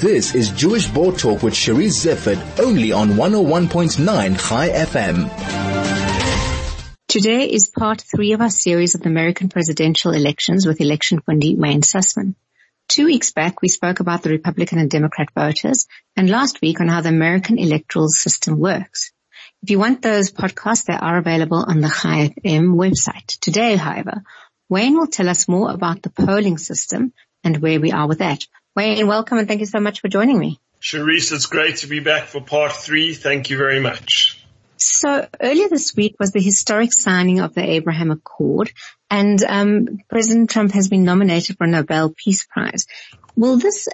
This is Jewish Board Talk with Charisse Zeifert, only on 101.9 Chai FM. Today is part three of our series of the American presidential elections with election fundi Wayne Sussman. Two weeks back, we spoke about the Republican and Democrat voters, and last week on how the American electoral system works. If you want those podcasts, they are available on the Chai FM website. Today, however, Wayne will tell us more about the polling system and where we are with that. Wayne, welcome and thank you so much for joining me. Charisse, it's great to be back for part three. Thank you very much. So earlier this week was the historic signing of the Abraham Accord and um, President Trump has been nominated for a Nobel Peace Prize. Will this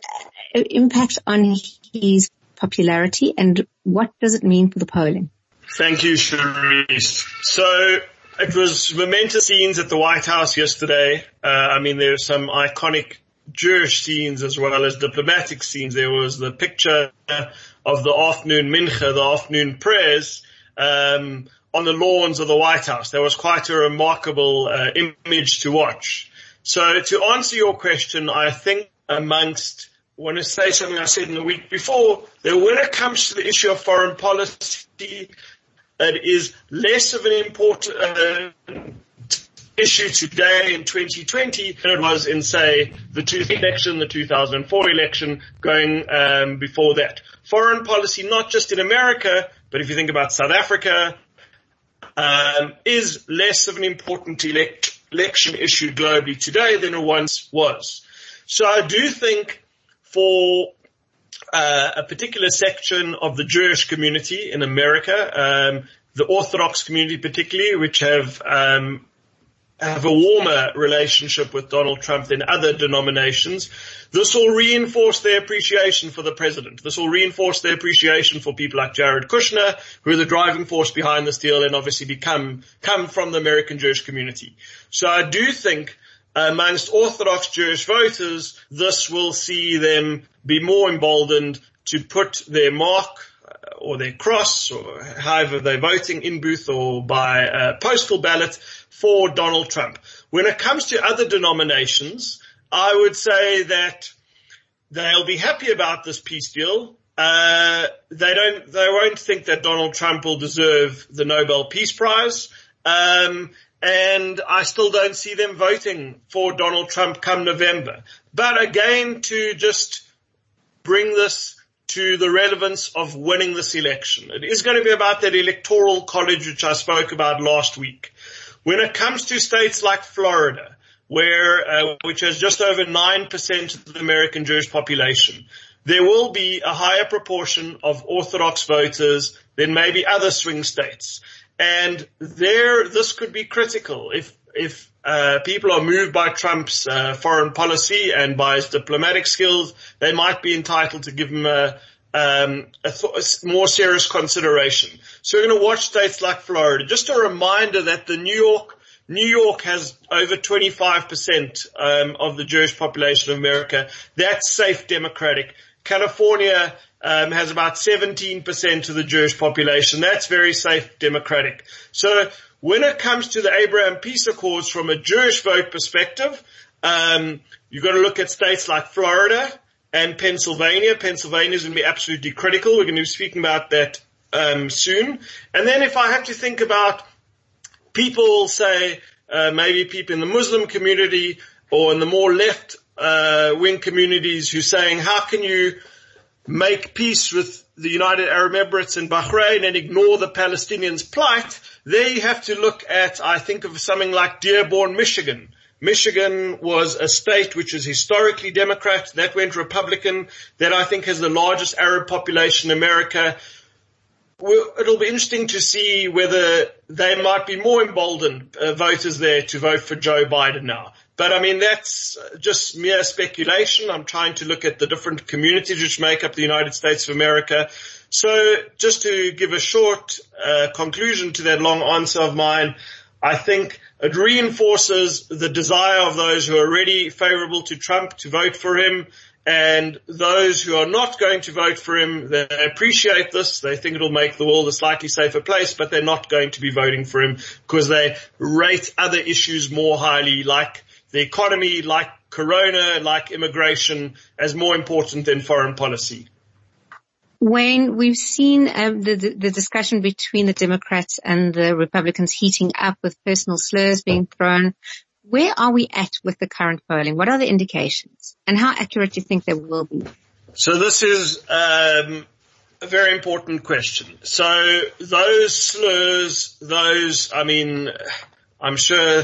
uh, impact on his popularity and what does it mean for the polling? Thank you, Charisse. So it was momentous scenes at the White House yesterday. Uh, I mean, there are some iconic Jewish scenes as well as diplomatic scenes. There was the picture of the afternoon mincha, the afternoon prayers, um, on the lawns of the White House. That was quite a remarkable uh, image to watch. So to answer your question, I think amongst, I want to say something I said in the week before, that when it comes to the issue of foreign policy, it is less of an important, uh, issue today in 2020 than it was in, say, the two election, the 2004 election, going um, before that. Foreign policy, not just in America, but if you think about South Africa, um, is less of an important elect- election issue globally today than it once was. So I do think for uh, a particular section of the Jewish community in America, um, the Orthodox community particularly, which have um, have a warmer relationship with Donald Trump than other denominations. This will reinforce their appreciation for the president. This will reinforce their appreciation for people like Jared Kushner, who are the driving force behind this deal and obviously become, come from the American Jewish community. So I do think amongst Orthodox Jewish voters, this will see them be more emboldened to put their mark uh, or their cross or however they're voting in booth or by uh, postal ballot for Donald Trump. When it comes to other denominations, I would say that they'll be happy about this peace deal. Uh, they don't, they won't think that Donald Trump will deserve the Nobel Peace Prize. Um, and I still don't see them voting for Donald Trump come November. But again, to just bring this to the relevance of winning this election. It is going to be about that electoral college which I spoke about last week. When it comes to states like Florida, where uh, which has just over nine percent of the American Jewish population, there will be a higher proportion of Orthodox voters than maybe other swing states, and there this could be critical if if uh, people are moved by Trump's uh, foreign policy and by his diplomatic skills, they might be entitled to give him a um, a, th- a, more serious consideration. So we're going to watch states like Florida. Just a reminder that the New York, New York has over 25% um, of the Jewish population of America. That's safe democratic. California um, has about 17% of the Jewish population. That's very safe democratic. So when it comes to the Abraham Peace Accords from a Jewish vote perspective, um, you've got to look at states like Florida, and Pennsylvania. Pennsylvania is going to be absolutely critical. We're going to be speaking about that um, soon. And then if I have to think about people, say uh, maybe people in the Muslim community or in the more left uh, wing communities who are saying, how can you make peace with the United Arab Emirates and Bahrain and ignore the Palestinians' plight? There you have to look at, I think of something like Dearborn, Michigan Michigan was a state which was historically Democrat, that went Republican, that I think has the largest Arab population in America. It'll be interesting to see whether they might be more emboldened uh, voters there to vote for Joe Biden now. But I mean, that's just mere speculation. I'm trying to look at the different communities which make up the United States of America. So just to give a short uh, conclusion to that long answer of mine, I think it reinforces the desire of those who are already favorable to Trump to vote for him and those who are not going to vote for him, they appreciate this. They think it'll make the world a slightly safer place, but they're not going to be voting for him because they rate other issues more highly like the economy, like corona, like immigration, as more important than foreign policy. Wayne, we've seen um, the, the discussion between the Democrats and the Republicans heating up with personal slurs being thrown. Where are we at with the current polling? What are the indications? And how accurate do you think they will be? So this is um, a very important question. So those slurs, those, I mean, I'm sure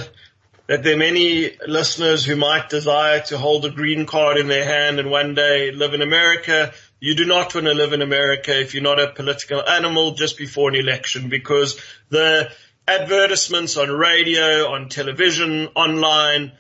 that there are many listeners who might desire to hold a green card in their hand and one day live in America. You do not want to live in America if you're not a political animal just before an election because the advertisements on radio, on television, online,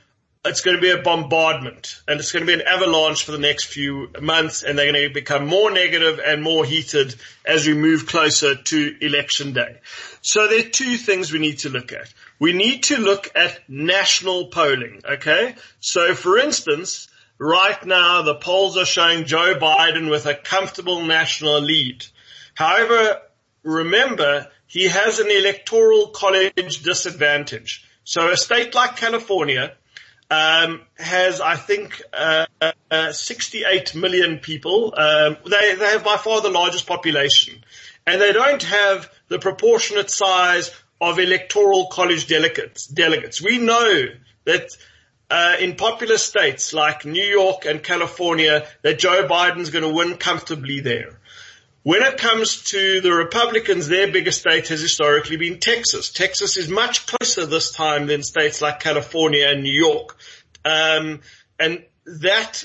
it's going to be a bombardment and it's going to be an avalanche for the next few months and they're going to become more negative and more heated as we move closer to election day. So there are two things we need to look at. We need to look at national polling, okay? So for instance, right now the polls are showing Joe Biden with a comfortable national lead. However, remember he has an electoral college disadvantage. So a state like California um, has, I think, uh, uh, 68 million people. Um, they, they have by far the largest population, and they don't have the proportionate size of electoral college delegates. Delegates. We know that uh, in populous states like New York and California, that Joe Biden's going to win comfortably there. When it comes to the Republicans, their biggest state has historically been Texas. Texas is much closer this time than states like California and New York. Um, and that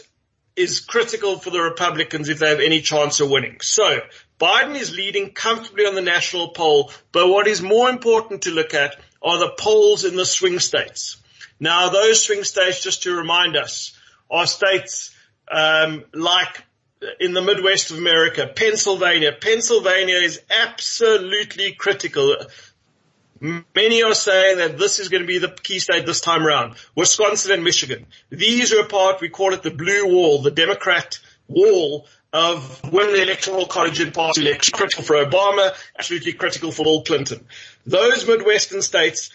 is critical for the Republicans if they have any chance of winning. So Biden is leading comfortably on the national poll, but what is more important to look at are the polls in the swing states. Now those swing states, just to remind us, are states um, like in the Midwest of America, Pennsylvania. Pennsylvania is absolutely critical. Many are saying that this is going to be the key state this time around. Wisconsin and Michigan. These are part, we call it the blue wall, the Democrat wall of when the electoral college and past election, critical for Obama, absolutely critical for Bill Clinton. Those Midwestern states,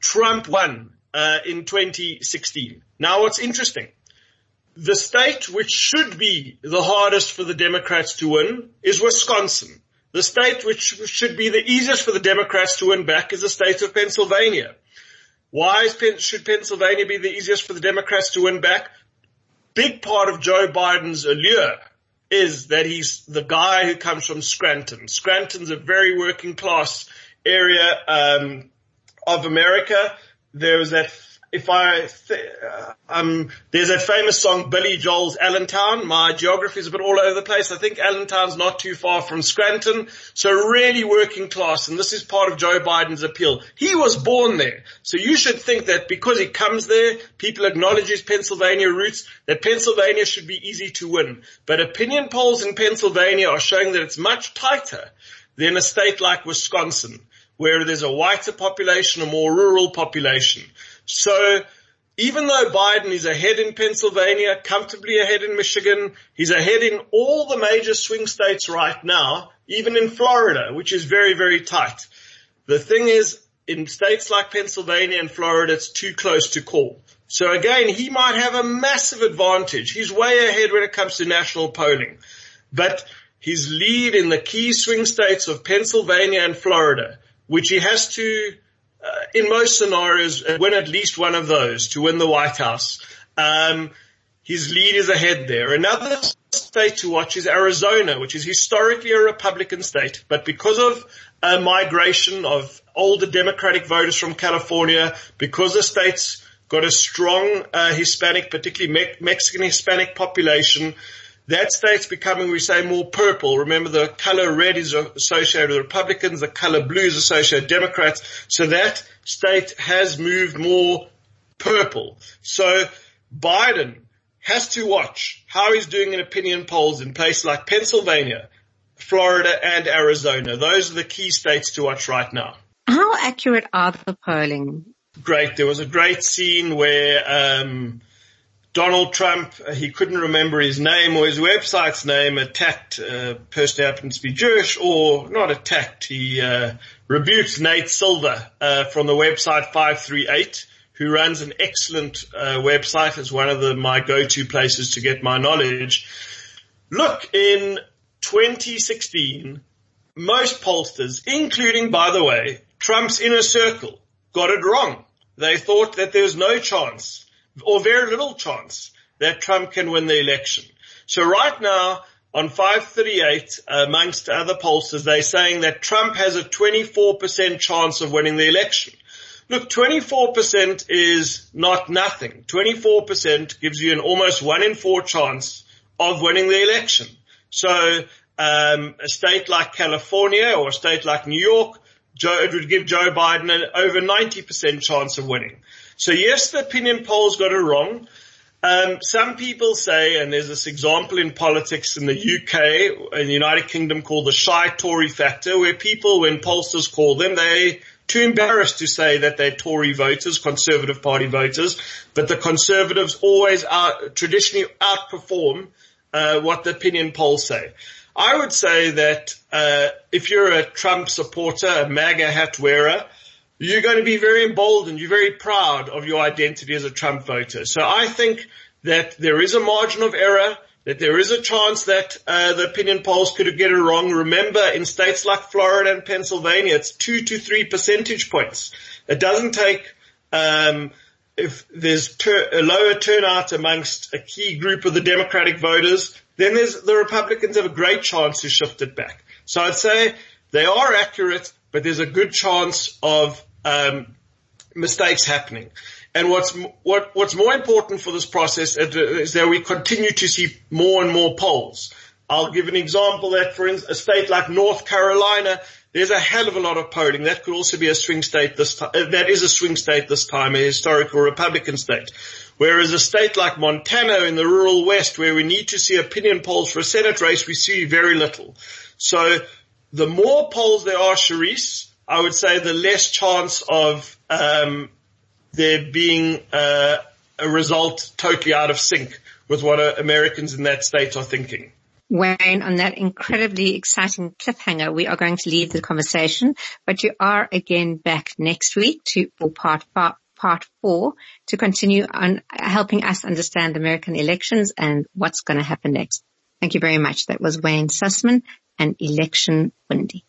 Trump won uh, in 2016. Now what's interesting, the state which should be the hardest for the Democrats to win is Wisconsin. The state which should be the easiest for the Democrats to win back is the state of Pennsylvania. Why should Pennsylvania be the easiest for the Democrats to win back? Big part of Joe Biden's allure is that he's the guy who comes from Scranton. Scranton's a very working class area um, of America. There was that if I, th- uh, um, there's that famous song, Billy Joel's Allentown. My geography is a bit all over the place. I think Allentown's not too far from Scranton. So really working class. And this is part of Joe Biden's appeal. He was born there. So you should think that because he comes there, people acknowledge his Pennsylvania roots, that Pennsylvania should be easy to win. But opinion polls in Pennsylvania are showing that it's much tighter than a state like Wisconsin, where there's a whiter population, a more rural population. So even though Biden is ahead in Pennsylvania, comfortably ahead in Michigan, he's ahead in all the major swing states right now, even in Florida, which is very, very tight. The thing is, in states like Pennsylvania and Florida, it's too close to call. So again, he might have a massive advantage. He's way ahead when it comes to national polling. But his lead in the key swing states of Pennsylvania and Florida, which he has to uh, in most scenarios, win at least one of those to win the White House. Um, his lead is ahead there. Another state to watch is Arizona, which is historically a Republican state, but because of a migration of older Democratic voters from California, because the state's got a strong uh, Hispanic, particularly Me- Mexican Hispanic population, that state's becoming, we say, more purple. Remember the color red is associated with Republicans, the color blue is associated with Democrats. So that state has moved more purple. So Biden has to watch how he's doing in opinion polls in places like Pennsylvania, Florida and Arizona. Those are the key states to watch right now. How accurate are the polling? Great. There was a great scene where, um, Donald Trump, uh, he couldn't remember his name or his website's name, attacked a person who happened to be Jewish or not attacked. He uh, rebuked Nate Silver uh, from the website 538 who runs an excellent uh, website as one of the, my go-to places to get my knowledge. Look, in 2016, most pollsters, including, by the way, Trump's inner circle, got it wrong. They thought that there was no chance or very little chance that Trump can win the election. So right now on 538 amongst other pollsters, they're saying that Trump has a 24% chance of winning the election. Look, 24% is not nothing. 24% gives you an almost one in four chance of winning the election. So um, a state like California or a state like New York, Joe, it would give Joe Biden an over 90% chance of winning. So yes, the opinion polls got it wrong. Um, some people say, and there's this example in politics in the UK, in the United Kingdom called the shy Tory factor, where people, when pollsters call them, they too embarrassed to say that they're Tory voters, Conservative Party voters, but the Conservatives always out, traditionally outperform uh, what the opinion polls say. I would say that uh, if you're a Trump supporter, a MAGA hat wearer, you're going to be very emboldened. You're very proud of your identity as a Trump voter. So I think that there is a margin of error, that there is a chance that uh, the opinion polls could get it wrong. Remember, in states like Florida and Pennsylvania, it's two to three percentage points. It doesn't take um, if there's a lower turnout amongst a key group of the Democratic voters, then the Republicans have a great chance to shift it back. So I'd say they are accurate, but there's a good chance of um, mistakes happening. And what's what, what's more important for this process is that we continue to see more and more polls. I'll give an example that, for a state like North Carolina, there's a hell of a lot of polling. That could also be a swing state this time. Uh, that is a swing state this time, a historical Republican state. Whereas a state like Montana in the rural West, where we need to see opinion polls for a Senate race, we see very little. So the more polls there are, Charisse, I would say the less chance of um, there being uh, a result totally out of sync with what uh, Americans in that state are thinking. Wayne, on that incredibly exciting cliffhanger, we are going to leave the conversation, but you are again back next week to, for part, part, four to continue on helping us understand American elections and what's going to happen next. Thank you very much. That was Wayne Sussman and Election Fundi.